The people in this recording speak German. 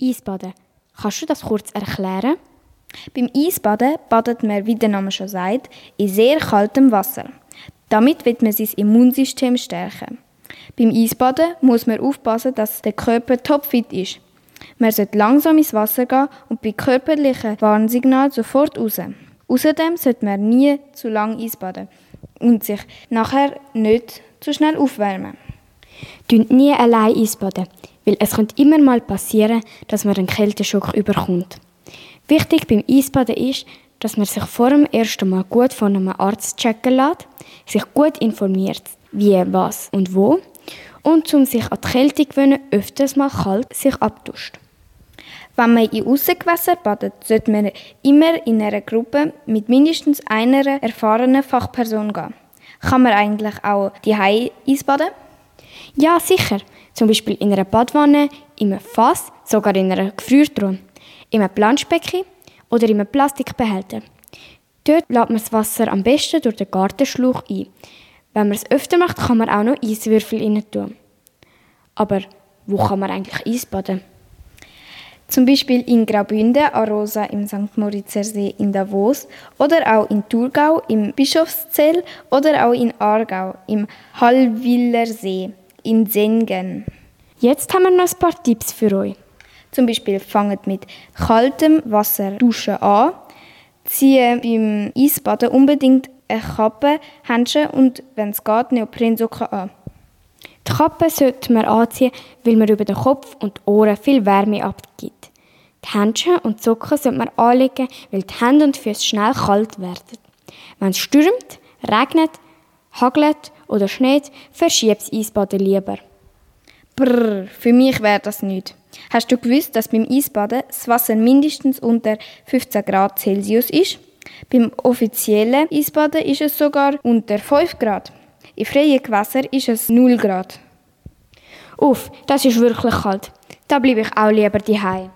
Eisbaden. Kannst du das kurz erklären? Beim Eisbaden badet man, wie der Name schon sagt, in sehr kaltem Wasser. Damit wird man sein Immunsystem stärken. Beim Eisbaden muss man aufpassen, dass der Körper topfit ist. Man sollte langsam ins Wasser gehen und bei körperlichen Warnsignalen sofort raus. Außerdem sollte man nie zu lang eisbaden und sich nachher nicht zu schnell aufwärmen. Dünnt nie allein eisbaden, weil es könnte immer mal passieren, dass man einen Kälteschock überkommt. Wichtig beim Eisbaden ist, dass man sich vor dem ersten Mal gut von einem Arzt checken lässt, sich gut informiert, wie, was und wo und um sich an die Kälte gewöhnen, öfters mal kalt sich abduscht. Wenn man in Aussengewässer badet, sollte man immer in einer Gruppe mit mindestens einer erfahrenen Fachperson gehen. Kann man eigentlich auch die Eisbaden? Ja, sicher. Zum Beispiel in einer Badwanne, in einem Fass, sogar in einer Gefriertruhe, in einem Planschbecken oder in einem Plastikbehälter. Dort lädt man das Wasser am besten durch den Gartenschlauch ein. Wenn man es öfter macht, kann man auch noch Eiswürfel rein tun. Aber wo kann man eigentlich Eisbaden? Zum Beispiel in Graubünden, Arosa im St. Moritzer See in Davos oder auch in Thurgau im Bischofszell oder auch in Aargau im Hallwiller See in Sengen. Jetzt haben wir noch ein paar Tipps für euch. Zum Beispiel fangt mit kaltem Wasser duschen an, ziehe beim Eisbaden unbedingt eine Kappe, Handschuhe und, wenn es geht, Neoprensocken an. Die Kappe sollte man anziehen, weil man über den Kopf und die Ohren viel Wärme abgibt. Die Handschuhe und die Socken sollte man anlegen, weil die Hände und Füße schnell kalt werden. Wenn es stürmt, regnet, hagelt oder schneit, verschiebt das Eisbaden lieber. Brrr, für mich wäre das nicht. Hast du gewusst, dass beim Eisbaden das Wasser mindestens unter 15 Grad Celsius ist? Beim offiziellen Eisbaden ist es sogar unter 5 Grad. In freien Gewässern ist es 0 Grad. Uff, das ist wirklich kalt. Da bleibe ich auch lieber daheim.